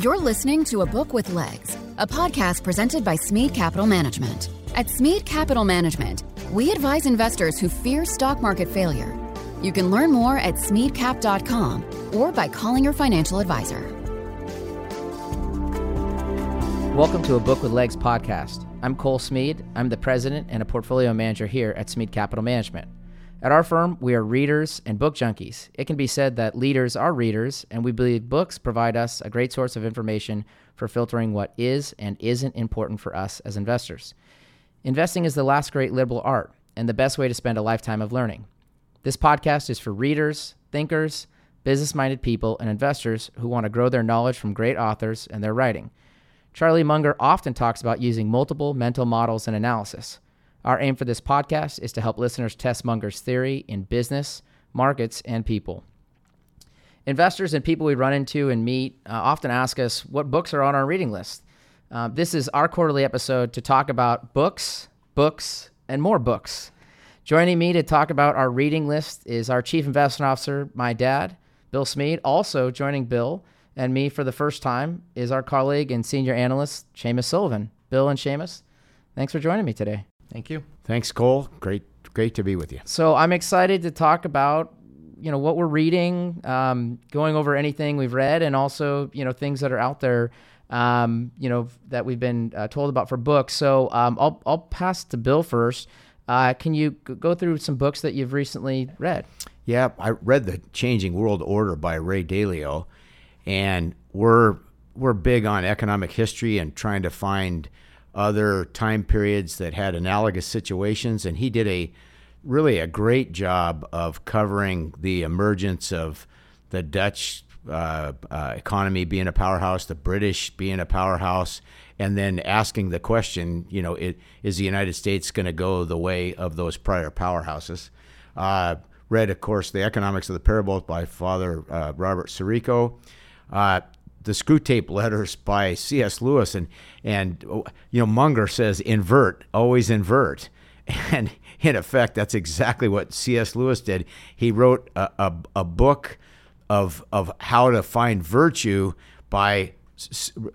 You're listening to A Book with Legs, a podcast presented by Smead Capital Management. At Smead Capital Management, we advise investors who fear stock market failure. You can learn more at smeadcap.com or by calling your financial advisor. Welcome to a Book with Legs podcast. I'm Cole Smead. I'm the president and a portfolio manager here at Smead Capital Management. At our firm, we are readers and book junkies. It can be said that leaders are readers, and we believe books provide us a great source of information for filtering what is and isn't important for us as investors. Investing is the last great liberal art and the best way to spend a lifetime of learning. This podcast is for readers, thinkers, business minded people, and investors who want to grow their knowledge from great authors and their writing. Charlie Munger often talks about using multiple mental models and analysis. Our aim for this podcast is to help listeners test Munger's theory in business, markets, and people. Investors and people we run into and meet uh, often ask us what books are on our reading list. Uh, this is our quarterly episode to talk about books, books, and more books. Joining me to talk about our reading list is our Chief Investment Officer, my dad, Bill Smead. Also joining Bill and me for the first time is our colleague and senior analyst, Seamus Sullivan. Bill and Seamus, thanks for joining me today. Thank you. Thanks, Cole. Great, great to be with you. So I'm excited to talk about you know what we're reading, um, going over anything we've read, and also you know things that are out there. Um, you know that we've been uh, told about for books. So um, I'll I'll pass to Bill first. Uh, can you go through some books that you've recently read? Yeah, I read The Changing World Order by Ray Dalio, and we're we're big on economic history and trying to find other time periods that had analogous situations. And he did a really a great job of covering the emergence of the Dutch uh, uh, economy being a powerhouse, the British being a powerhouse, and then asking the question, you know, it, is the United States going to go the way of those prior powerhouses? Uh, read, of course, The Economics of the Parable by Father uh, Robert Sirico. The Screwtape Letters by C.S. Lewis, and and you know Munger says invert, always invert, and in effect that's exactly what C.S. Lewis did. He wrote a, a, a book of of how to find virtue by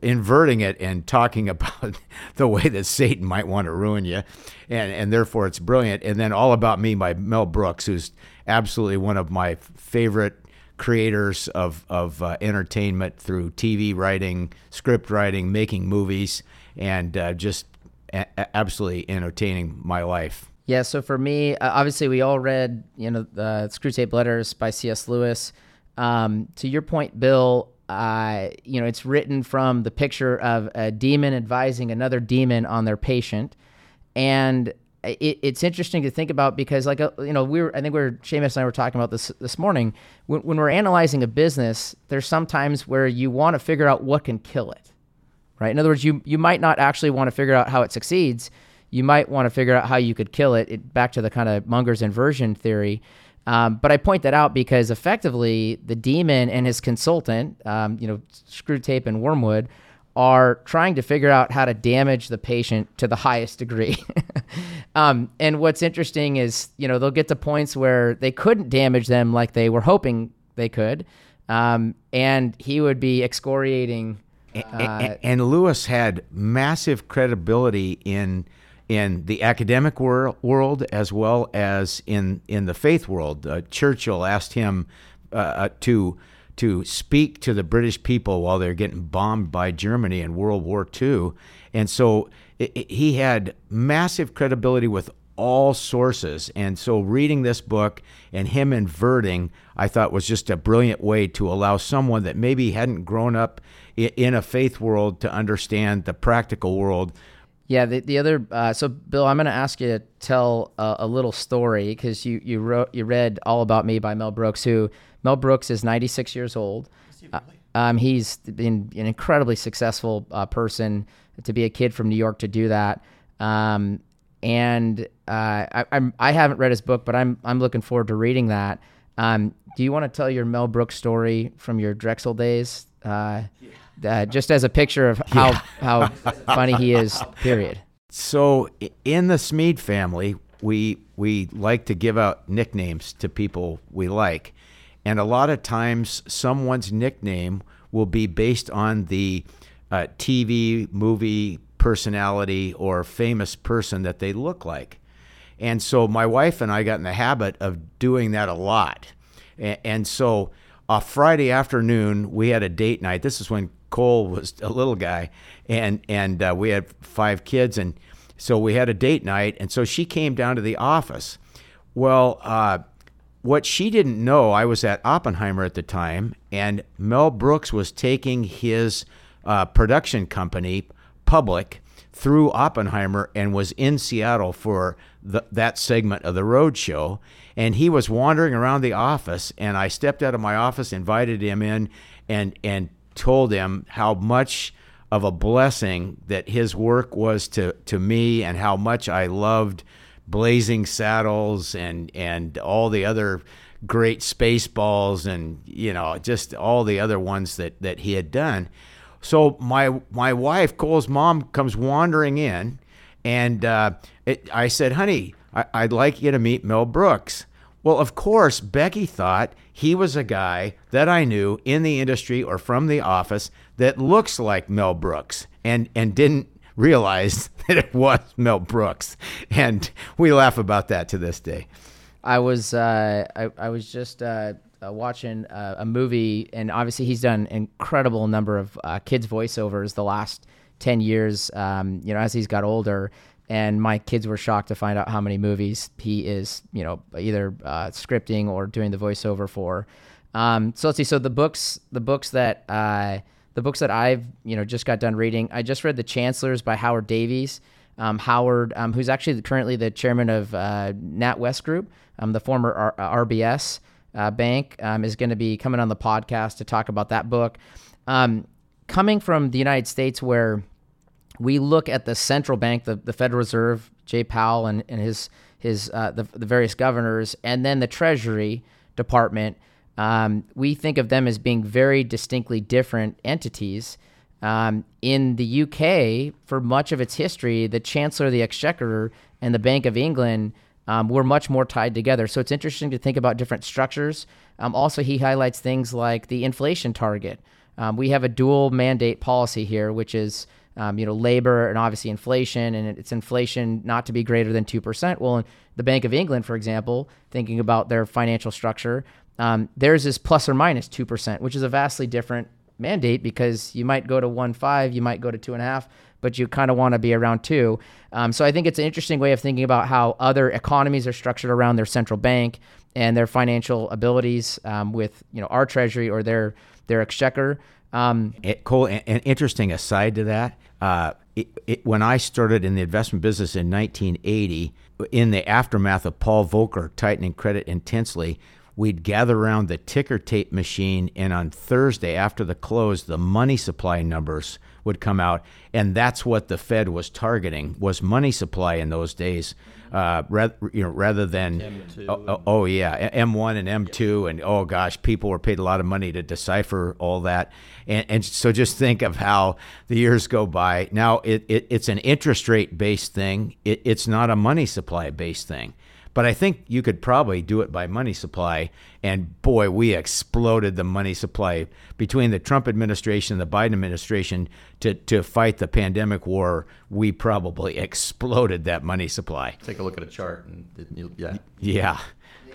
inverting it and talking about the way that Satan might want to ruin you, and and therefore it's brilliant. And then All About Me by Mel Brooks, who's absolutely one of my favorite creators of, of uh, entertainment through TV writing, script writing, making movies, and uh, just a- absolutely entertaining my life. Yeah, so for me, uh, obviously, we all read, you know, the Screwtape Letters by C.S. Lewis. Um, to your point, Bill, you know, it's written from the picture of a demon advising another demon on their patient, and it, it's interesting to think about because, like, uh, you know, we were, I think we are Seamus and I were talking about this this morning. When, when we're analyzing a business, there's sometimes where you want to figure out what can kill it, right? In other words, you you might not actually want to figure out how it succeeds. You might want to figure out how you could kill it. it back to the kind of Munger's inversion theory. Um, but I point that out because effectively the demon and his consultant, um, you know, Screwtape and Wormwood, are trying to figure out how to damage the patient to the highest degree. um, and what's interesting is, you know, they'll get to points where they couldn't damage them like they were hoping they could. Um, and he would be excoriating. Uh, and, and, Lewis had massive credibility in in the academic wor- world as well as in in the faith world. Uh, Churchill asked him uh, uh to to speak to the British people while they're getting bombed by Germany in World War II. And so it, it, he had massive credibility with all sources. And so reading this book and him inverting, I thought was just a brilliant way to allow someone that maybe hadn't grown up in a faith world to understand the practical world. Yeah, the, the other uh, so Bill, I'm going to ask you to tell a, a little story because you you wrote you read All About Me by Mel Brooks, who Mel Brooks is 96 years old. Uh, um, he's been an incredibly successful uh, person to be a kid from New York to do that. Um, and uh, I, I'm I haven't read his book, but I'm I'm looking forward to reading that. Um, do you want to tell your Mel Brooks story from your Drexel days? Uh, uh, just as a picture of how yeah. how funny he is. Period. So in the Smead family, we we like to give out nicknames to people we like, and a lot of times someone's nickname will be based on the uh, TV, movie personality, or famous person that they look like. And so my wife and I got in the habit of doing that a lot. And, so a Friday afternoon, we had a date night. This is when Cole was a little guy, and and uh, we had five kids, and so we had a date night. And so she came down to the office. Well, uh, what she didn't know, I was at Oppenheimer at the time, and Mel Brooks was taking his uh, production company public through Oppenheimer and was in Seattle for the, that segment of the road show. And he was wandering around the office, and I stepped out of my office, invited him in, and and told him how much of a blessing that his work was to to me, and how much I loved Blazing Saddles and and all the other great Spaceballs, and you know just all the other ones that that he had done. So my my wife, Cole's mom, comes wandering in, and uh, it, I said, "Honey, I, I'd like you to meet Mel Brooks." Well, of course, Becky thought he was a guy that I knew in the industry or from the office that looks like Mel Brooks, and and didn't realize that it was Mel Brooks, and we laugh about that to this day. I was uh, I, I was just uh, uh, watching uh, a movie, and obviously he's done an incredible number of uh, kids voiceovers the last ten years. Um, you know, as he's got older, and my kids were shocked to find out how many movies he is, you know, either uh, scripting or doing the voiceover for. Um, so let's see. So the books, the books that the books that I've you know just got done reading, I just read The Chancellors by Howard Davies. Um, Howard, um, who's actually currently the chairman of uh, NatWest Group, um, the former R- RBS uh, Bank, um, is going to be coming on the podcast to talk about that book. Um, coming from the United States, where we look at the central bank, the, the Federal Reserve, Jay Powell and, and his his uh, the, the various governors, and then the Treasury Department. Um, we think of them as being very distinctly different entities. Um, in the UK, for much of its history, the Chancellor of the Exchequer and the Bank of England um, were much more tied together. So it's interesting to think about different structures. Um, also, he highlights things like the inflation target. Um, we have a dual mandate policy here, which is um, you know labor and obviously inflation, and it's inflation not to be greater than two percent. Well, the Bank of England, for example, thinking about their financial structure, um, theirs is plus or minus minus two percent, which is a vastly different mandate because you might go to one five, you might go to two and a half, but you kind of want to be around two. Um, so I think it's an interesting way of thinking about how other economies are structured around their central bank and their financial abilities um, with you know our treasury or their their exchequer. Um, it, Cole, an interesting aside to that. Uh, it, it, when I started in the investment business in 1980, in the aftermath of Paul Volcker tightening credit intensely, we'd gather around the ticker tape machine, and on Thursday after the close, the money supply numbers would come out, and that's what the Fed was targeting was money supply in those days, uh, rather you know rather than oh, oh, oh, yeah M1 and M2 and oh gosh people were paid a lot of money to decipher all that, and, and so just think of how the years go by. Now it, it it's an interest rate based thing. It, it's not a money supply based thing. But I think you could probably do it by money supply. And boy, we exploded the money supply between the Trump administration and the Biden administration to, to fight the pandemic war. We probably exploded that money supply. Take a look at a chart. And yeah. Yeah.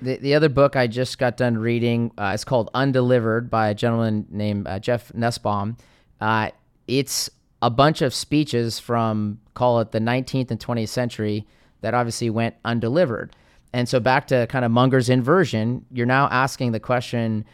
The, the other book I just got done reading uh, is called Undelivered by a gentleman named uh, Jeff Nussbaum. Uh, it's a bunch of speeches from, call it the 19th and 20th century, that obviously went undelivered. And so back to kind of Munger's inversion, you're now asking the question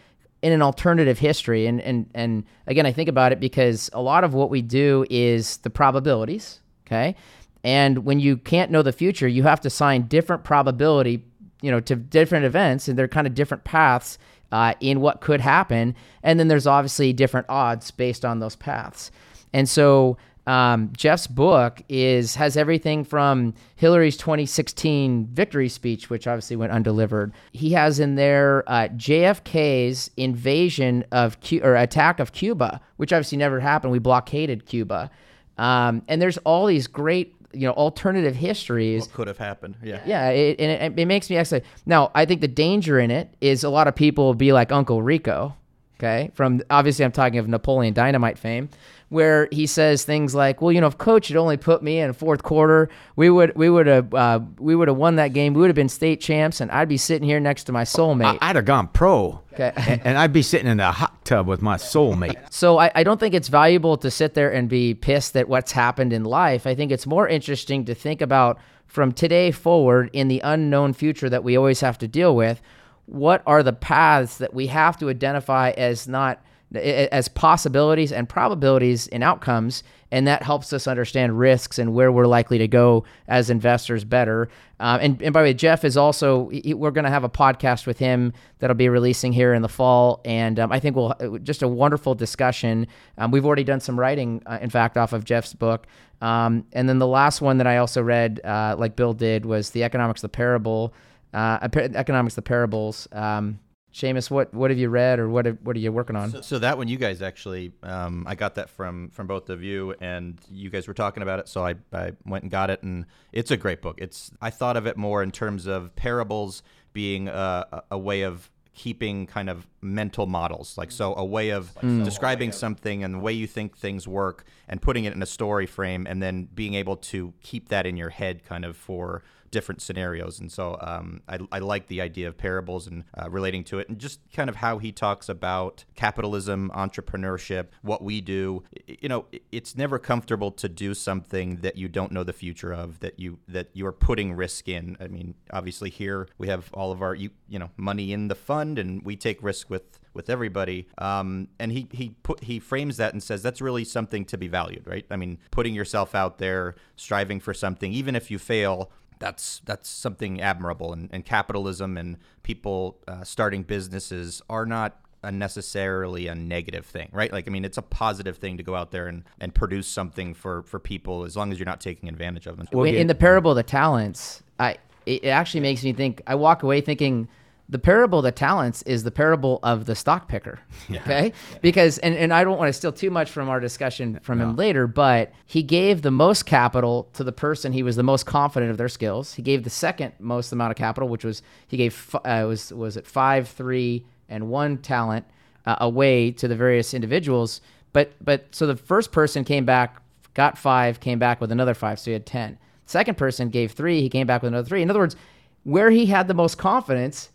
in an alternative history. And and and again, I think about it because a lot of what we do is the probabilities. Okay. And when you can't know the future, you have to assign different probability, you know, to different events, and they're kind of different paths uh, in what could happen. And then there's obviously different odds based on those paths. And so um, Jeff's book is has everything from Hillary's 2016 victory speech, which obviously went undelivered. He has in there uh, JFK's invasion of Cu- or attack of Cuba, which obviously never happened. We blockaded Cuba, um, and there's all these great you know alternative histories What could have happened? Yeah. yeah, it, and it, it makes me excited. Now, I think the danger in it is a lot of people will be like Uncle Rico, okay? From obviously, I'm talking of Napoleon Dynamite fame, where he says things like, "Well, you know, if Coach had only put me in fourth quarter, we would we would have uh, we would have won that game. We would have been state champs, and I'd be sitting here next to my soulmate." I'd have gone pro, Okay. and, and I'd be sitting in a hot tub with my soulmate. So I, I don't think it's valuable to sit there and be pissed at what's happened in life. I think it's more interesting to think about from today forward in the unknown future that we always have to deal with. What are the paths that we have to identify as not as possibilities and probabilities in outcomes, and that helps us understand risks and where we're likely to go as investors better. Um, and, and by the way, Jeff is also he, we're going to have a podcast with him that'll be releasing here in the fall, and um, I think we'll just a wonderful discussion. Um, we've already done some writing, uh, in fact, off of Jeff's book. Um, and then the last one that I also read, uh, like Bill did, was the economics of the parable, uh, economics the parables. Um, Seamus, what what have you read or what have, what are you working on? So, so that one, you guys actually, um, I got that from from both of you, and you guys were talking about it. So I, I went and got it, and it's a great book. It's I thought of it more in terms of parables being a, a- a way of keeping kind of mental models. Like so a way of describing something and the way you think things work and putting it in a story frame and then being able to keep that in your head kind of for different scenarios. And so um, I, I like the idea of parables and uh, relating to it and just kind of how he talks about capitalism entrepreneurship what we do. You know it's never comfortable to do something that you don't know the future of that you that you're putting risk in. I mean obviously here we have all of our you, you know money in the fund and we take risk with with everybody. Um, and he he put he frames that and says that's really something to be valued right? I mean putting yourself out there striving for something even if you fail that's that's something admirable. And, and capitalism and people uh, starting businesses are not a necessarily a negative thing right? Like i mean it's a positive thing to go out there and, and produce something for for people as long as you're not taking advantage of them. In, in the parable of the talents, I it actually makes me think. I walk away thinking the parable of the talents is the parable of the stock picker. Okay, because and and I don't want to steal too much from our discussion from him later, but he gave the most capital to the person he was the most confident of their skills. He gave the second most amount of capital, which was he gave uh, was was it five, three, and one talent uh, away to the various individuals. But but so the first person came back got five, came back with another five, so he had 10. Second person gave three, he came back with another three. In other words, where he had the most confidence,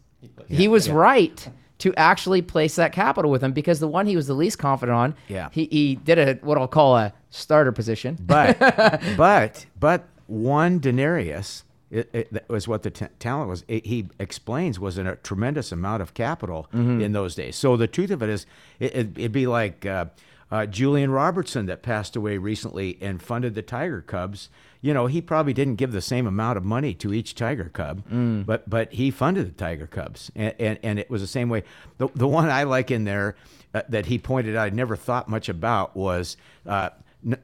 he was right to actually place that capital with him because the one he was the least confident on, Yeah. he, he did a what I'll call a starter position. But but but one denarius it, it, that was what the ta talent was. It, he explains was a tremendous amount of capital in those days. So the truth of it is, it, it, it'd be like uh, uh, Julian Robertson that passed away recently and funded the Tiger Cubs. You know, he probably didn't give the same amount of money to each Tiger Cub, but but he funded the Tiger Cubs, and, and and it was the same way. The the one I like in there uh, that he pointed out, I never thought much about was. Uh, n-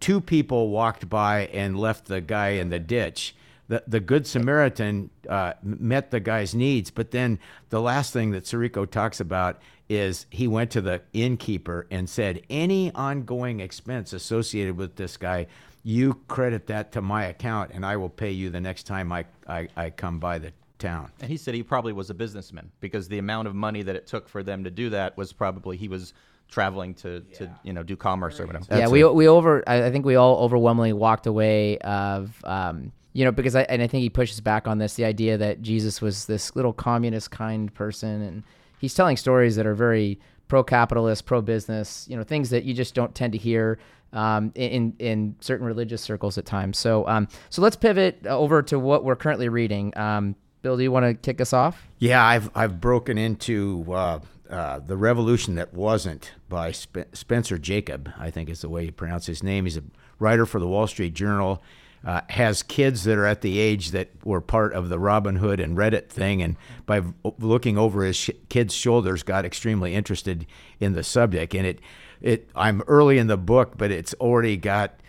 two people walked by and left the guy in the ditch. The, the good Samaritan uh, met the guy's needs, but then the last thing that Sirico talks about is he went to the innkeeper and said, Any ongoing expense associated with this guy, you credit that to my account and I will pay you the next time I, I, I come by the town. And he said he probably was a businessman because the amount of money that it took for them to do that was probably he was traveling to, to you know do commerce or whatever. yeah, we it. we over. I I think we all overwhelmingly walked away of, um, you know, because I and I think he pushes back on this the idea that Jesus was this little communist kind person, and he's telling stories that are very pro-capitalist, pro-business, you know, things that you just don't tend to hear. Um, in in certain religious circles at times. So um, so let's pivot over to what we're currently reading. Um, Bill, do you want to kick us off? Yeah, I've I've broken into uh, uh, the Revolution that wasn't by Sp- Spencer Jakab. I think is the way you pronounce his name. He's a writer for the Wall Street Journal. Uh, has kids that are at the age that were part of the Robin Hood and Reddit thing, and by looking over his sh- kids' shoulders, got extremely interested in the subject. And it, it, I'm early in the book, but it's already got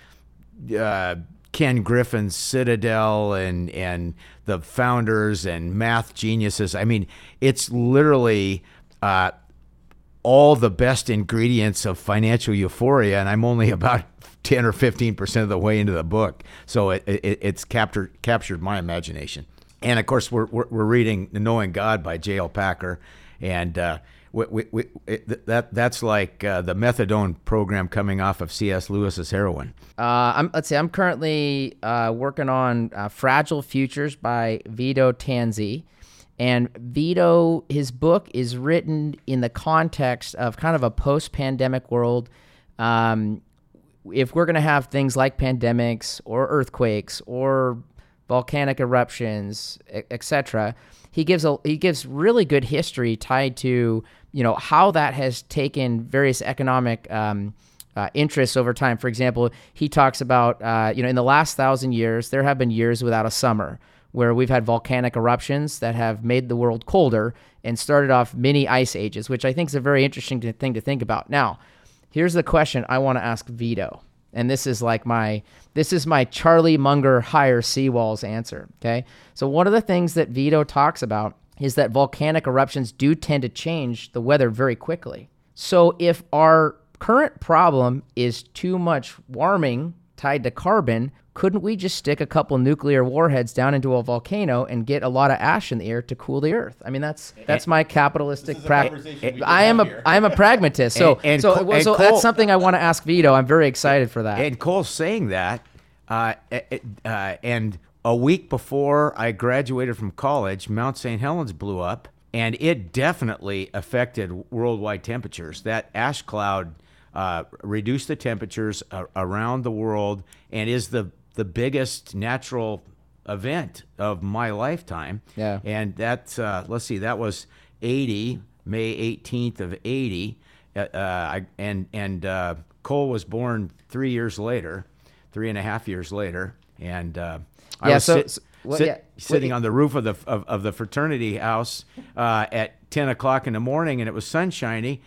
uh, Ken Griffin's Citadel and and the founders and math geniuses. I mean, it's literally uh, all the best ingredients of financial euphoria, and I'm only about 10 or 15 percent of the way into the book. So it, it, it's captured captured my imagination. And of course, we're, we're, we're reading Knowing God by J.L. Packer, and uh, we, we, we, it, that that's like uh, the methadone program coming off of C.S. Lewis's heroin. Uh, I'm, let's see. I'm currently uh, working on uh, Fragile Futures by Vito Tanzi. And Vito, his book is written in the context of kind of a post pandemic world. Um, if we're going to have things like pandemics or earthquakes or volcanic eruptions, etc., he gives a he gives really good history tied to you know how that has taken various economic um, uh, interests over time. For example, he talks about uh, you know in the last thousand years there have been years without a summer where we've had volcanic eruptions that have made the world colder and started off many ice ages, which I think is a very interesting thing to think about. Now, here's the question I want to ask Vito, and this is like my this is my Charlie Munger higher seawalls answer. Okay, so one of the things that Vito talks about is that volcanic eruptions do tend to change the weather very quickly. So if our current problem is too much warming tied to carbon, couldn't we just stick a couple nuclear warheads down into a volcano and get a lot of ash in the air to cool the earth? I mean, that's that's my capitalistic practice. I am a I am a pragmatist, so And- and so, Cole- and so Cole- that's something I want to ask Vito. I'm very excited for that. And Cole's saying that, uh, uh, and a week before I graduated from college, Mount St. Helens blew up, and it definitely affected worldwide temperatures. That ash cloud uh, reduced the temperatures a- around the world and is the the biggest natural event of my lifetime. Yeah. And that's uh, let's see, that was 80, May 18th of 80. Uh, uh, I, and and uh, Cole was born three years later, three and a half years later, and uh, I Yeah, was so- sit- so- well, sit- yeah, sitting well, on the roof of the of, of the fraternity house uh, at 10 o'clock in the morning, and it was sunshiny,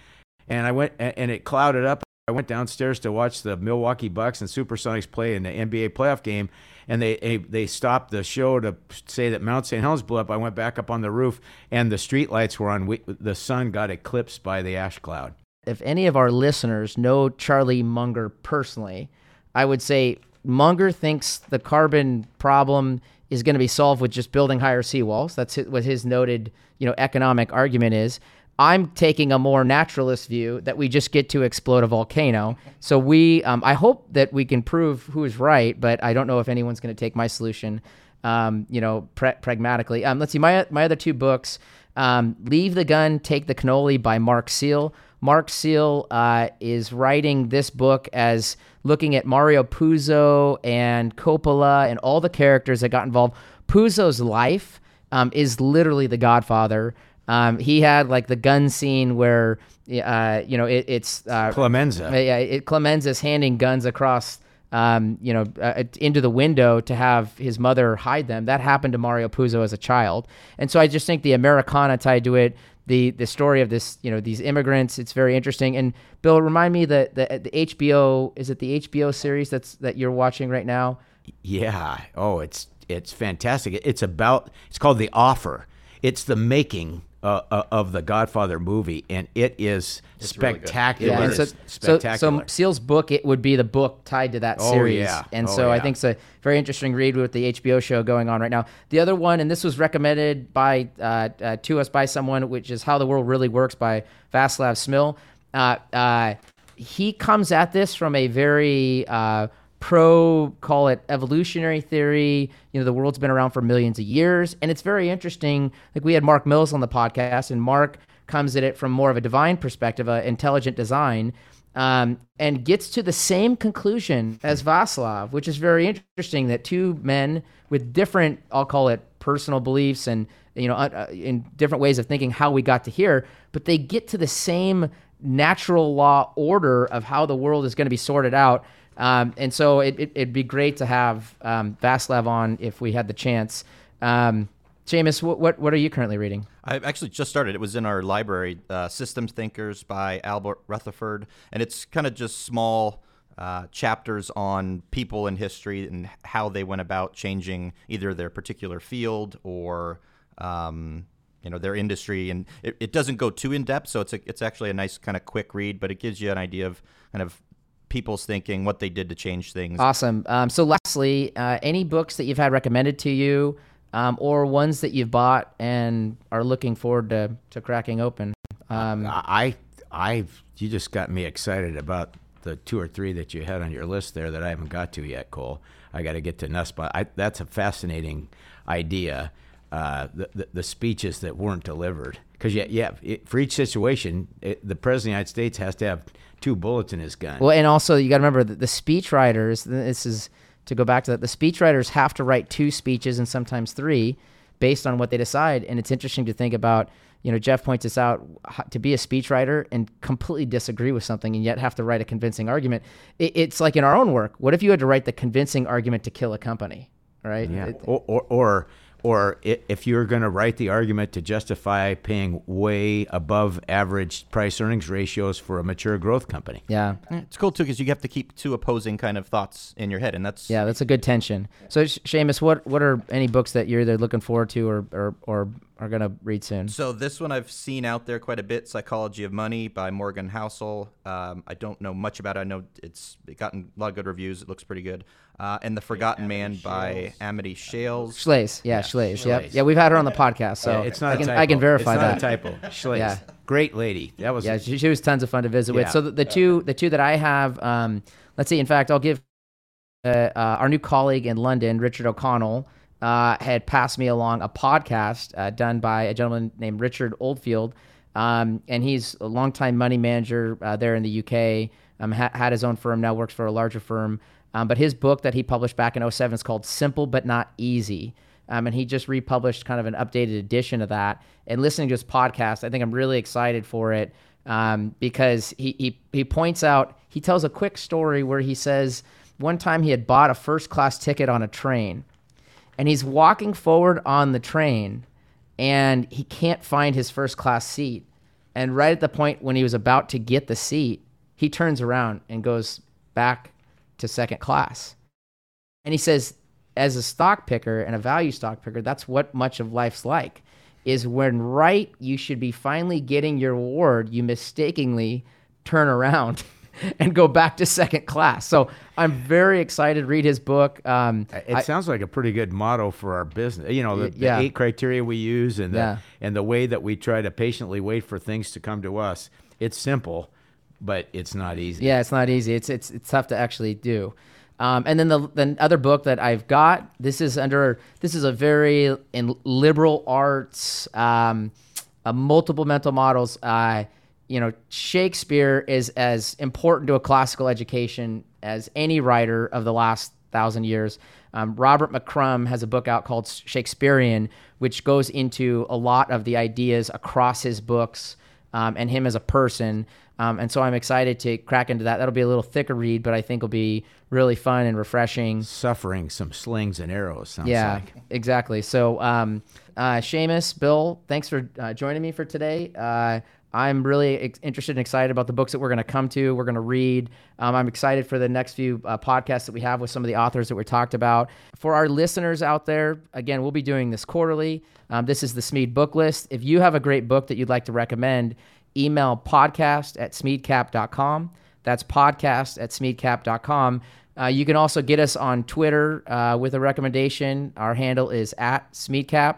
and I went and it clouded up. I went downstairs to watch the Milwaukee Bucks and Supersonics play in the NBA playoff game, and they they, stopped the show to say that Mount St. Helens blew up. I went back up on the roof, and the street lights were on. The sun got eclipsed by the ash cloud. if any of our listeners know Charlie Munger personally, I would say Munger thinks the carbon problem is going to be solved with just building higher seawalls. That's what his noted, you know, economic argument is. I'm taking a more naturalist view that we just get to explode a volcano. So we, um, I hope that we can prove who is right, but I don't know if anyone's going to take my solution, um, you know, pra- pragmatically. Um, let's see, my my other two books, um, "Leave the Gun, Take the Cannoli" by Mark Seal. Mark Seal uh, is writing this book as looking at Mario Puzo and Coppola and all the characters that got involved. Puzo's life um, is literally The Godfather. Um, he had like the gun scene where, uh, you know, it, it's uh, Clemenza. yeah, it, Clemenza's handing guns across, um, you know, uh, into the window to have his mother hide them. That happened to Mario Puzo as a child, and so I just think the Americana tied to it, the the story of this, you know, these immigrants, it's very interesting. And Bill, remind me that the the HBO is it the HBO series that's that you're watching right now? Yeah. Oh, it's it's fantastic. It's about. It's called The Offer. It's the making uh, uh, of the Godfather movie, and it is really good. spectacular. and so, It's so, spectacular. so Seal's book it would be the book tied to that series. Oh, series, yeah. and Oh, so I think it's a very interesting read with the HBO show going on right now. The other one, and this was recommended by uh, uh, to us by someone, which is How the World Really Works by Václav Smil. Uh, uh, he comes at this from a very uh, pro, call it evolutionary theory. You know, the world's been around for millions of years, and it's very interesting. Like we had Mark Mills on the podcast, and Mark comes at it from more of a divine perspective, uh, intelligent design, um, and gets to the same conclusion as Václav, which is very interesting. That two men with different, I'll call it personal beliefs and you know, uh, uh, in different ways of thinking how we got to here, but they get to the same natural law order of how the world is going to be sorted out. Um, and so it, it, it'd be great to have um, Václav on if we had the chance. Um, Seamus, what, what what are you currently reading? I actually just started. It was in our library, uh, Systems Thinkers by Albert Rutherford, and it's kind of just small uh, chapters on people in history and how they went about changing either their particular field or um, you know their industry, and it, it doesn't go too in depth, so it's a, it's actually a nice kind of quick read, but it gives you an idea of kind of people's thinking, what they did to change things. Awesome. Um, so, lastly, uh, any books that you've had recommended to you, um, or ones that you've bought and are looking forward to, to cracking open? Um, I, I, you just got me excited about the two or three that you had on your list there that I haven't got to yet, Cole. I got to get to Nussbaum. I, that's a fascinating idea. Uh, the, the, the speeches that weren't delivered, because yeah, yeah, it, for each situation, it, the president of the United States has to have two bullets in his gun. Well, and also you got to remember that the speech writers. This is to go back to that. The speech writers have to write two speeches and sometimes three, based on what they decide. And it's interesting to think about. You know, Jeff points this out to be a speechwriter and completely disagree with something and yet have to write a convincing argument. It, it's like in our own work. What if you had to write the convincing argument to kill a company, right? Yeah. Or, or, or or if you're going to write the argument to justify paying way above average price earnings ratios for a mature growth company. Yeah. It's cool too because you have to keep two opposing kind of thoughts in your head, and that's yeah, that's a good tension. So, Seamus, what what are any books that you're either looking forward to or or, or are going to read soon? So this one I've seen out there quite a bit, "Psychology of Money" by Morgan Housel. Um, I don't know much about it. I know it's gotten a lot of good reviews. It looks pretty good. Uh, and "The Forgotten Man" by Amity Shales. Shlaes, yeah, yeah Shlaes. Yep. Yeah, we've had her on the podcast, so yeah, it's not I can, I can verify it's that. Not a typo. Shlaes. Yeah. Great lady. That was yeah. She, she, was tons of fun to visit with. So the, the two the two that I have, um, let's see. In fact, I'll give uh, uh, our new colleague in London, Richard O'Connell uh, had passed me along a podcast uh, done by a gentleman named Richard Oldfield. Um, and he's a longtime money manager uh, there in the UK. Um, ha- had his own firm, now works for a larger firm. Um, but his book that he published back in 07 is called Simple But Not Easy. Um, and he just republished kind of an updated edition of that. And listening to his podcast, I think I'm really excited for it um, because he, he, he points out, he tells a quick story where he says one time he had bought a first class ticket on a train and he's walking forward on the train and he can't find his first class seat. And right at the point when he was about to get the seat, he turns around and goes back to second class. And he says, as a stock picker and a value stock picker, that's what much of life's like. Is when right you should be finally getting your reward, you mistakenly turn around and go back to second class. So I'm very excited to read his book. Um, it I, sounds like a pretty good motto for our business. You know, the, the eight criteria we use and the, yeah. and the way that we try to patiently wait for things to come to us. It's simple, but it's not easy. Yeah, it's not easy. It's it's it's tough to actually do. Um, and then the, the other book that I've got, this is under this is a very in liberal arts, um, multiple mental models. Uh, you know, Shakespeare is as important to a classical education as any writer of the last thousand years. Um, Robert McCrum has a book out called Shakespearean, which goes into a lot of the ideas across his books um, and him as a person. Um, and so I'm excited to crack into that. That'll be a little thicker read, but I think will be really fun and refreshing. Suffering some slings and arrows, sounds yeah, like. exactly. So, um, uh, Seamus, Bill, thanks for uh, joining me for today. Uh, I'm really ex- interested and excited about the books that we're going to come to. We're going to read. Um, I'm excited for the next few uh, podcasts that we have with some of the authors that we talked about. For our listeners out there, again, we'll be doing this quarterly. Um, this is the Smead book list. If you have a great book that you'd like to recommend, email podcast at smeadcap.com. That's podcast at smeadcap.com. Uh, you can also get us on Twitter uh, with a recommendation. Our handle is at smeadcap.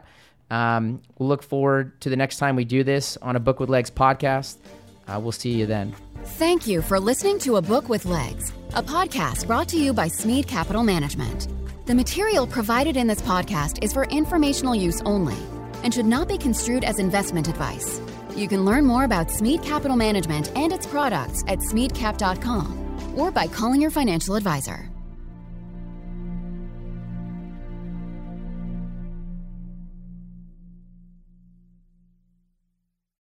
Um, we'll look forward to the next time we do this on a Book with Legs podcast. Uh, we'll see you then. Thank you for listening to A Book with Legs, a podcast brought to you by Smead Capital Management. The material provided in this podcast is for informational use only and should not be construed as investment advice. You can learn more about Smead Capital Management and its products at smeadcap.com or by calling your financial advisor.